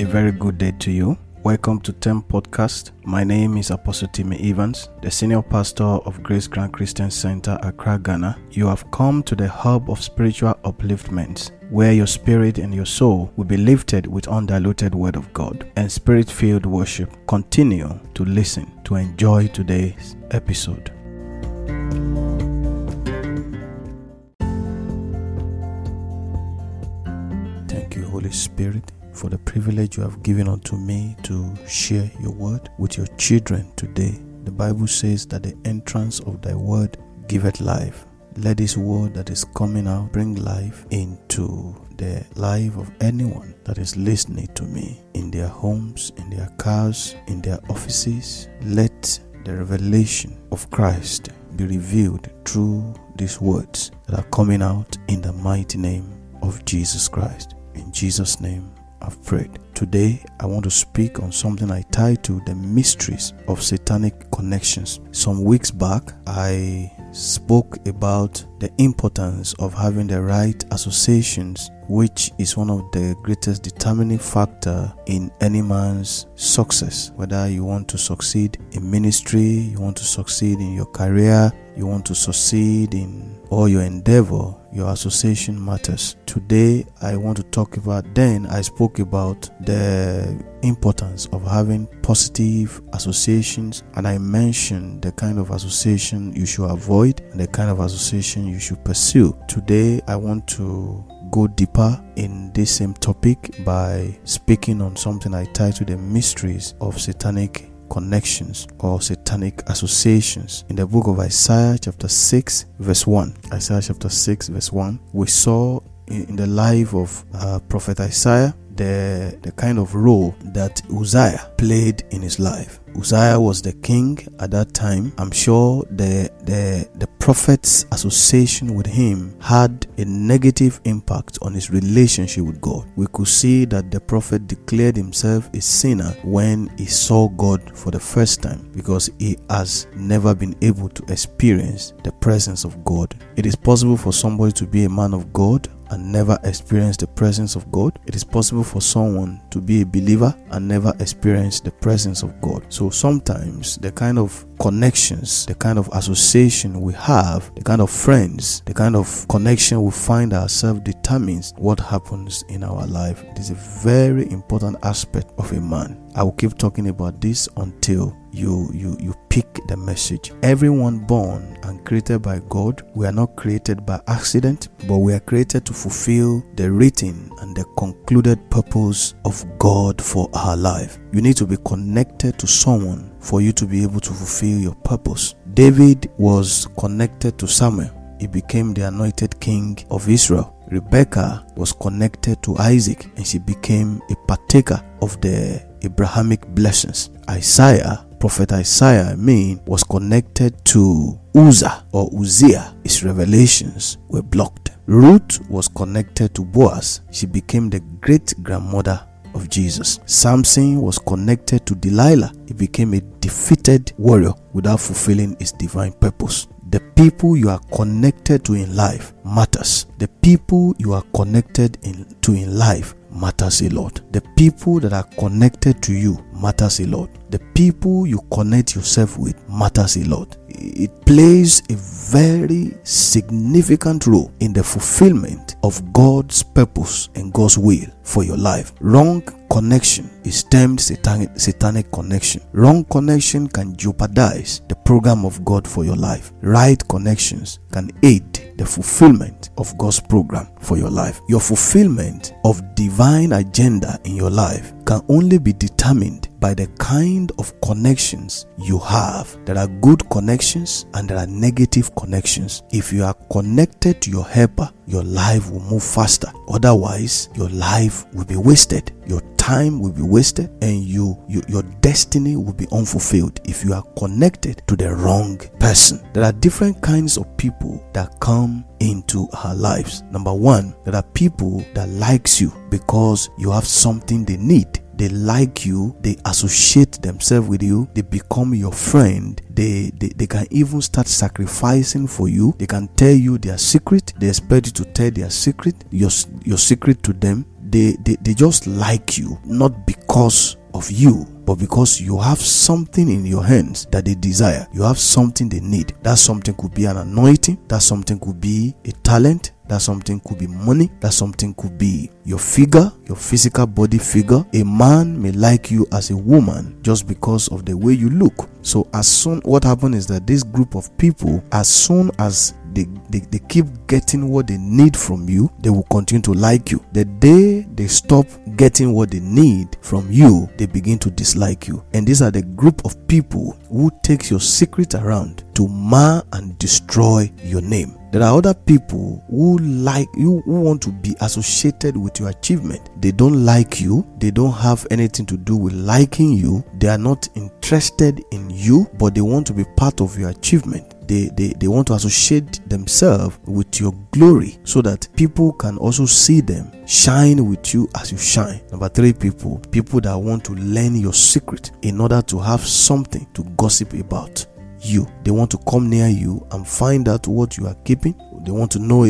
A very good day to you. Welcome to Tem Podcast. My name is Apostle Timmy Evans, the senior pastor of Grace Grand Christian Center, Accra, Ghana. You have come to the hub of spiritual upliftment, where your spirit and your soul will be lifted with undiluted word of God and spirit-filled worship. Continue to listen to enjoy today's episode. Thank you, Holy Spirit, for the privilege you have given unto me to share your word with your children today. The Bible says that the entrance of thy word giveth life. Let this word that is coming out bring life into the life of anyone that is listening to me in their homes, in their cars, in their offices. Let the revelation of Christ be revealed through these words that are coming out in the mighty name of Jesus Christ. In Jesus' name, I've. Today, I want to speak on something I titled The Mysteries of Satanic Connections. Some weeks back, I spoke about the importance of having the right associations which is one of the greatest determining factor in any man's success whether you want to succeed in ministry you want to succeed in your career you want to succeed in all your endeavor your association matters. Today i want to talk about then i spoke about the importance of having positive associations and i mentioned the kind of association you should avoid and the kind of association you should pursue. Today i want to go deeper in this same topic by speaking on something I titled The Mysteries of Satanic Connections or Satanic Associations. In the book of Isaiah, chapter 6, verse 1, Isaiah chapter 6, verse 1, we saw in the life of uh, Prophet Isaiah the, the kind of role that Uzziah played in his life. Uzziah was the king at that time. I'm sure the, the, the prophet's association with him had a negative impact on his relationship with God. We could see that the prophet declared himself a sinner when he saw God for the first time because he has never been able to experience the presence of God. It is possible for somebody to be a man of God and never experience the presence of God. It is possible for someone to be a believer and never experience the presence of God. So sometimes the kind of connections, the kind of association we have, the kind of friends, the kind of connection we find ourselves determines what happens in our life. It is a very important aspect of a man. I will keep talking about this until you you you pick the message. Everyone born and created by god we are not created by accident but we are created to fulfill the written and the concluded purpose of god for our life. You need to be connected to someone for you to be able to fulfill your purpose. David was connected to samuel. He became the anointed king of israel. Rebecca was connected to isaac and she became a partaker of the abrahamic blessings. Isaiah prophet Isaiah, I mean, was connected to Uzzah or Uzziah. His revelations were blocked. Ruth was connected to Boaz. She became the great grandmother of Jesus. Samson was connected to Delilah. He became a defeated warrior without fulfilling his divine purpose. The people you are connected to in life matters. The people you are connected in, to in life matters a lot. The people that are connected to you matters a lot. The people you connect yourself with matters a lot. It plays a very significant role in the fulfillment of God's purpose and God's will for your life. Wrong connection is termed satanic, satanic connection. Wrong connection can jeopardize the program of God for your life. Right connections can aid the fulfillment of God's program for your life. Your fulfillment of divine agenda in your life can only be determined by the kind of connections you have. There are good connections and there are negative connections. If you are connected to your helper, your life will move faster. Otherwise, your life will be wasted. Your time will be wasted and you, you your destiny will be unfulfilled if you are connected to the wrong person. There are different kinds of people that come into our lives. Number 1, there are people that likes you because you have something they need they like you, they associate themselves with you, they become your friend, they, they, they can even start sacrificing for you, they can tell you their secret, they expect you to tell their secret, your, your secret to them. they, they, they just like you, not because of you, but because you have something in your hands that they desire. You have something they need. That something could be an anointing, that something could be a talent, that something could be money. That something could be your figure, your physical body figure. A man may like you as a woman just because of the way you look. So, as soon what happened is that this group of people, as soon as they, they, they keep getting what they need from you, they will continue to like you. The day they stop getting what they need from you, they begin to dislike you. And these are the group of people who takes your secret around to mar and destroy your name. There are other people who like you who want to be associated with your achievement. They don't like you, they don't have anything to do with liking you, they are not interested in you, but they want to be part of your achievement they, they, they want to associate themselves with your glory so that people can also see them shine with you as you shine. Number three, people, people that want to learn your secret in order to have something to gossip about you. They want to come near you and find out what you are keeping. They want to know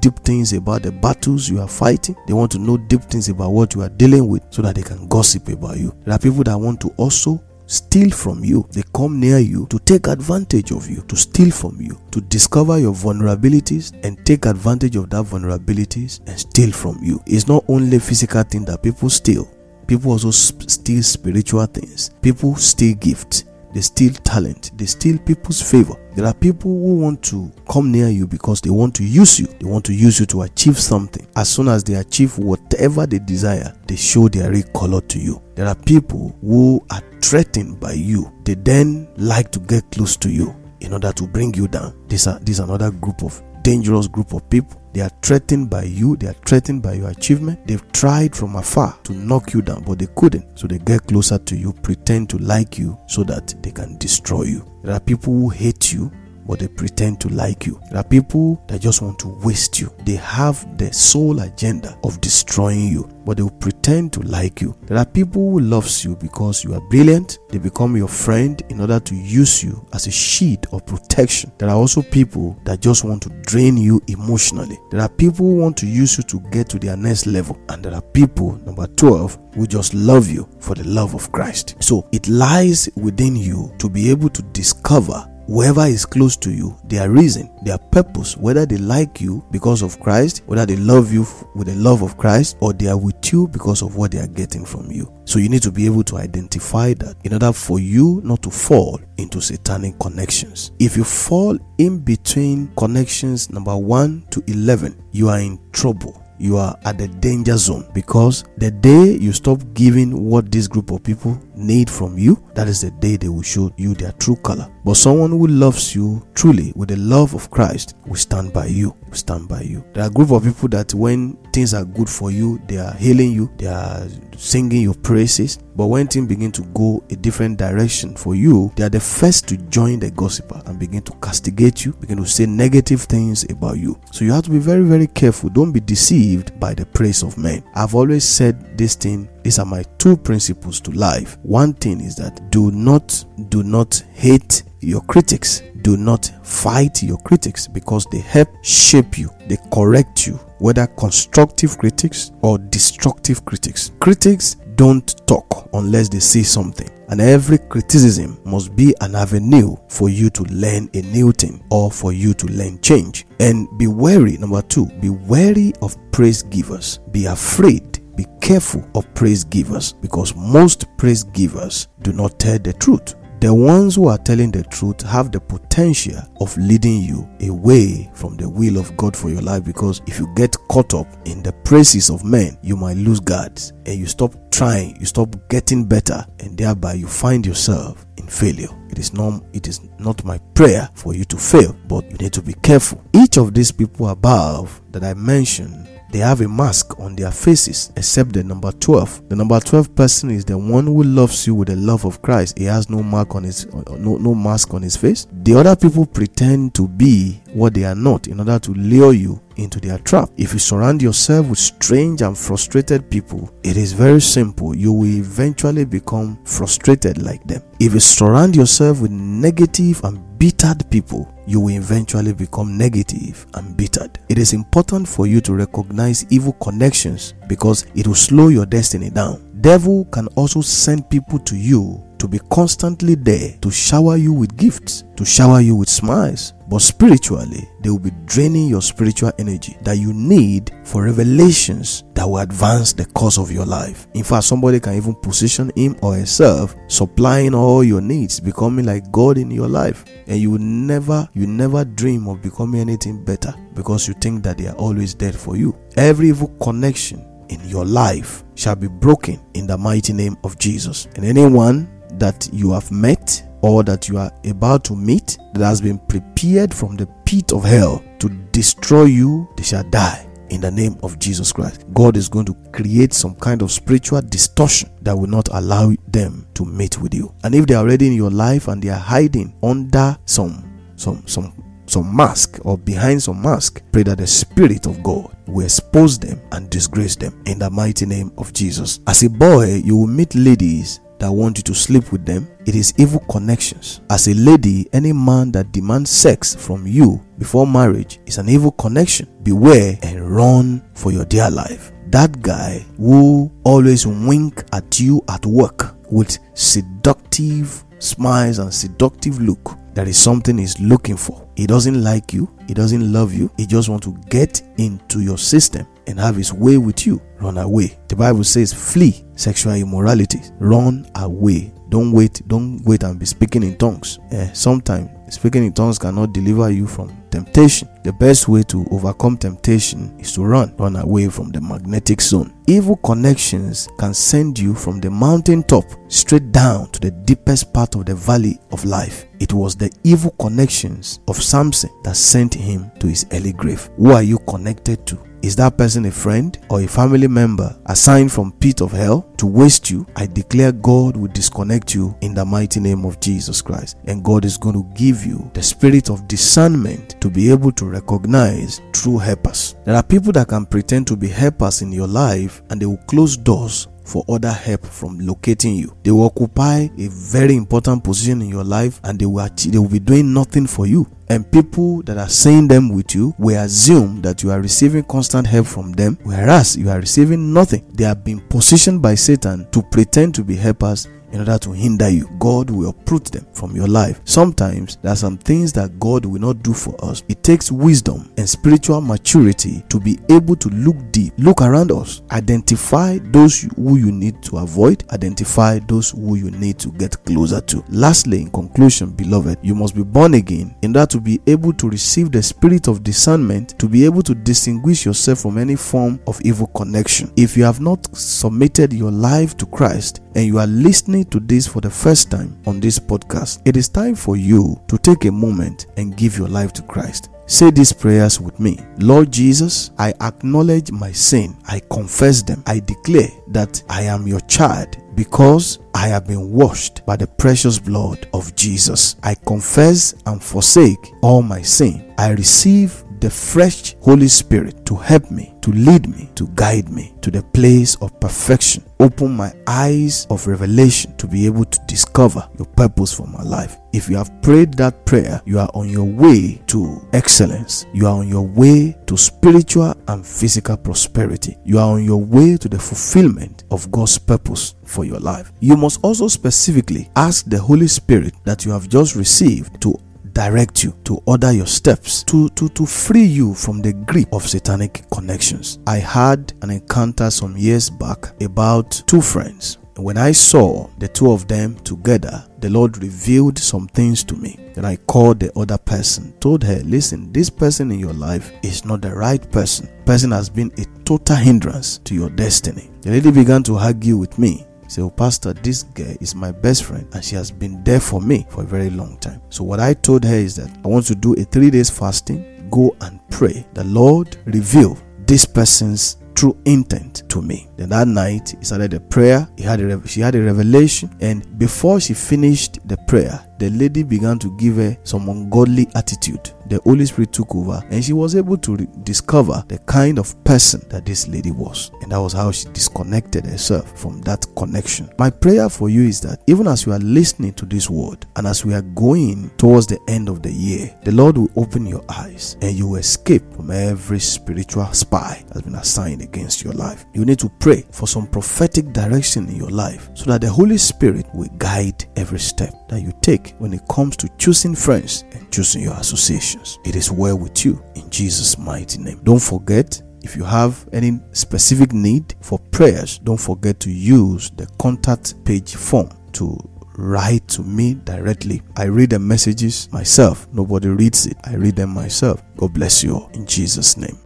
deep things about the battles you are fighting. They want to know deep things about what you are dealing with so that they can gossip about you. There are people that want to also steal from you. They come near you to take advantage of you, to steal from you, to discover your vulnerabilities and take advantage of that vulnerabilities and steal from you. It's not only physical thing that people steal. People also steal spiritual things. People steal gifts. They steal talent. They steal people's favor. There are people who want to come near you because they want to use you. They want to use you to achieve something. As soon as they achieve whatever they desire, they show their real color to you. There are people who are threatened by you. They then like to get close to you in order to bring you down. This are this another group of dangerous group of people. They are threatened by you, they are threatened by your achievement. They've tried from afar to knock you down, but they couldn't. So they get closer to you, pretend to like you so that they can destroy you. There are people who hate you but they pretend to like you. There are people that just want to waste you. They have the sole agenda of destroying you, but they will pretend to like you. There are people who loves you because you are brilliant. They become your friend in order to use you as a shield of protection. There are also people that just want to drain you emotionally. There are people who want to use you to get to their next level. And there are people, number 12, who just love you for the love of Christ. So it lies within you to be able to discover whoever is close to you, their reason, their purpose, whether they like you because of Christ, whether they love you with the love of Christ, or they are with you because of what they are getting from you. So you need to be able to identify that in order for you not to fall into satanic connections. If you fall in between connections number 1 to 11, you are in trouble you are at the danger zone because the day you stop giving what this group of people need from you, that is the day they will show you their true color. But someone who loves you truly with the love of Christ will stand by you. Will stand by you. There are a group of people that when things are good for you, they are healing you, they are singing your praises. But when things begin to go a different direction for you, they are the first to join the gossiper and begin to castigate you, begin to say negative things about you. So you have to be very, very careful. Don't be deceived by the praise of men. I've always said this thing these are my two principles to life one thing is that do not do not hate your critics do not fight your critics because they help shape you they correct you whether constructive critics or destructive critics critics don't talk unless they see something. And every criticism must be an avenue for you to learn a new thing or for you to learn change. And be wary number two be wary of praise givers. Be afraid be careful of praise givers because most praise givers do not tell the truth. The ones who are telling the truth have the potential of leading you away from the will of God for your life because if you get caught up in the praises of men, you might lose God and you stop trying, you stop getting better, and thereby you find yourself in failure. It is not it is not my prayer for you to fail, but you need to be careful. Each of these people above that I mentioned they have a mask on their faces except the number 12 the number 12 person is the one who loves you with the love of christ he has no mark on his uh, no, no mask on his face the other people pretend to be what they are not in order to lure you into their trap. If you surround yourself with strange and frustrated people, it is very simple. You will eventually become frustrated like them. If you surround yourself with negative and bittered people, you will eventually become negative and bittered. It is important for you to recognize evil connections because it will slow your destiny down. Devil can also send people to you to be constantly there to shower you with gifts, to shower you with smiles. But spiritually, they will be draining your spiritual energy that you need for revelations that will advance the course of your life. In fact, somebody can even position him or herself supplying all your needs, becoming like God in your life. And you never, you never dream of becoming anything better because you think that they are always dead for you. Every evil connection in your life shall be broken in the mighty name of Jesus. And anyone that you have met or that you are about to meet that has been prepared from the pit of hell to destroy you, they shall die in the name of Jesus Christ. God is going to create some kind of spiritual distortion that will not allow them to meet with you. And if they are already in your life and they are hiding under some some some some mask or behind some mask, pray that the Spirit of God will expose them and disgrace them in the mighty name of Jesus. As a boy, you will meet ladies that want you to sleep with them. It is evil connections. As a lady, any man that demands sex from you before marriage is an evil connection. Beware and run for your dear life. That guy who always wink at you at work with seductive smiles and seductive look that is something he's looking for. He doesn't like you, he doesn't love you, he just wants to get into your system and have his way with you. Run away. The Bible says, flee sexual immorality. Run away. Don't wait. Don't wait and be speaking in tongues. Eh, sometimes speaking in tongues cannot deliver you from temptation. The best way to overcome temptation is to run, run away from the magnetic zone. Evil connections can send you from the mountaintop straight down to the deepest part of the valley of life. It was the evil connections of Samson that sent him to his early grave. Who are you connected to? Is that person a friend or a family member assigned from pit of hell to waste you? I declare God will disconnect you in the mighty name of Jesus Christ. And God is going to give you the spirit of discernment to be able to recognize true helpers. There are people that can pretend to be helpers in your life and they will close doors for other help from locating you. They will occupy a very important position in your life and they will achieve, they will be doing nothing for you. And people that are saying them with you will assume that you are receiving constant help from them, whereas you are receiving nothing. They have been positioned by Satan to pretend to be helpers in order to hinder you. God will uproot them from your life. Sometimes there are some things that God will not do for us. It takes wisdom and spiritual maturity to be able to look deep, look around us, identify those who you need to avoid, identify those who you need to get closer to. Lastly, in conclusion, beloved, you must be born again in order to be able to receive the spirit of discernment to be able to distinguish yourself from any form of evil connection. If you have not submitted your life to Christ and you are listening to this for the first time on this podcast, it is time for you to take a moment and give your life to Christ. Say these prayers with me. Lord Jesus, I acknowledge my sin. I confess them. I declare that I am your child because I have been washed by the precious blood of Jesus. I confess and forsake all my sin. I receive the fresh Holy Spirit to help me, to lead me, to guide me to the place of perfection. Open my eyes of revelation to be able to discover your purpose for my life. If you have prayed that prayer, you are on your way to excellence. You are on your way to spiritual and physical prosperity. You are on your way to the fulfillment of God's purpose for your life. You must also specifically ask the Holy Spirit that you have just received to direct you to order your steps to to to free you from the grip of satanic connections i had an encounter some years back about two friends when I saw the two of them together, the Lord revealed some things to me. Then I called the other person, told her, Listen, this person in your life is not the right person. Person has been a total hindrance to your destiny. The lady began to argue with me say, Oh, Pastor, this girl is my best friend and she has been there for me for a very long time. So, what I told her is that I want to do a three days fasting, go and pray. The Lord reveal this person's true intent to me. Then that night, he started a prayer. He had a, she had a revelation, and before she finished the prayer, the lady began to give her some ungodly attitude. The Holy Spirit took over and she was able to re- discover the kind of person that this lady was. And that was how she disconnected herself from that connection. My prayer for you is that even as you are listening to this word and as we are going towards the end of the year, the Lord will open your eyes and you will escape from every spiritual spy that's been assigned against your life. You need to pray for some prophetic direction in your life so that the Holy Spirit will guide every step that you take when it comes to choosing friends and choosing your associations. It is well with you in Jesus' mighty name. Don't forget if you have any specific need for prayers, don't forget to use the contact page form to write to me directly. I read the messages myself. Nobody reads it. I read them myself. God bless you all in Jesus' name.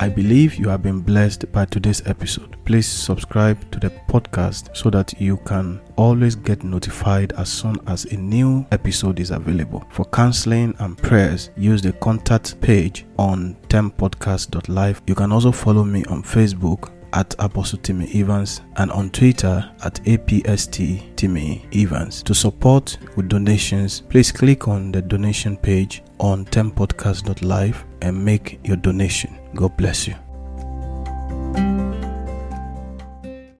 I believe you have been blessed by today's episode. Please subscribe to the podcast so that you can always get notified as soon as a new episode is available. For counseling and prayers, use the contact page on tempodcast.live. You can also follow me on Facebook at Apostle Timmy Evans and on Twitter at APST Timmy Evans. To support with donations, please click on the donation page on tempodcast.live and make your donation. God bless you.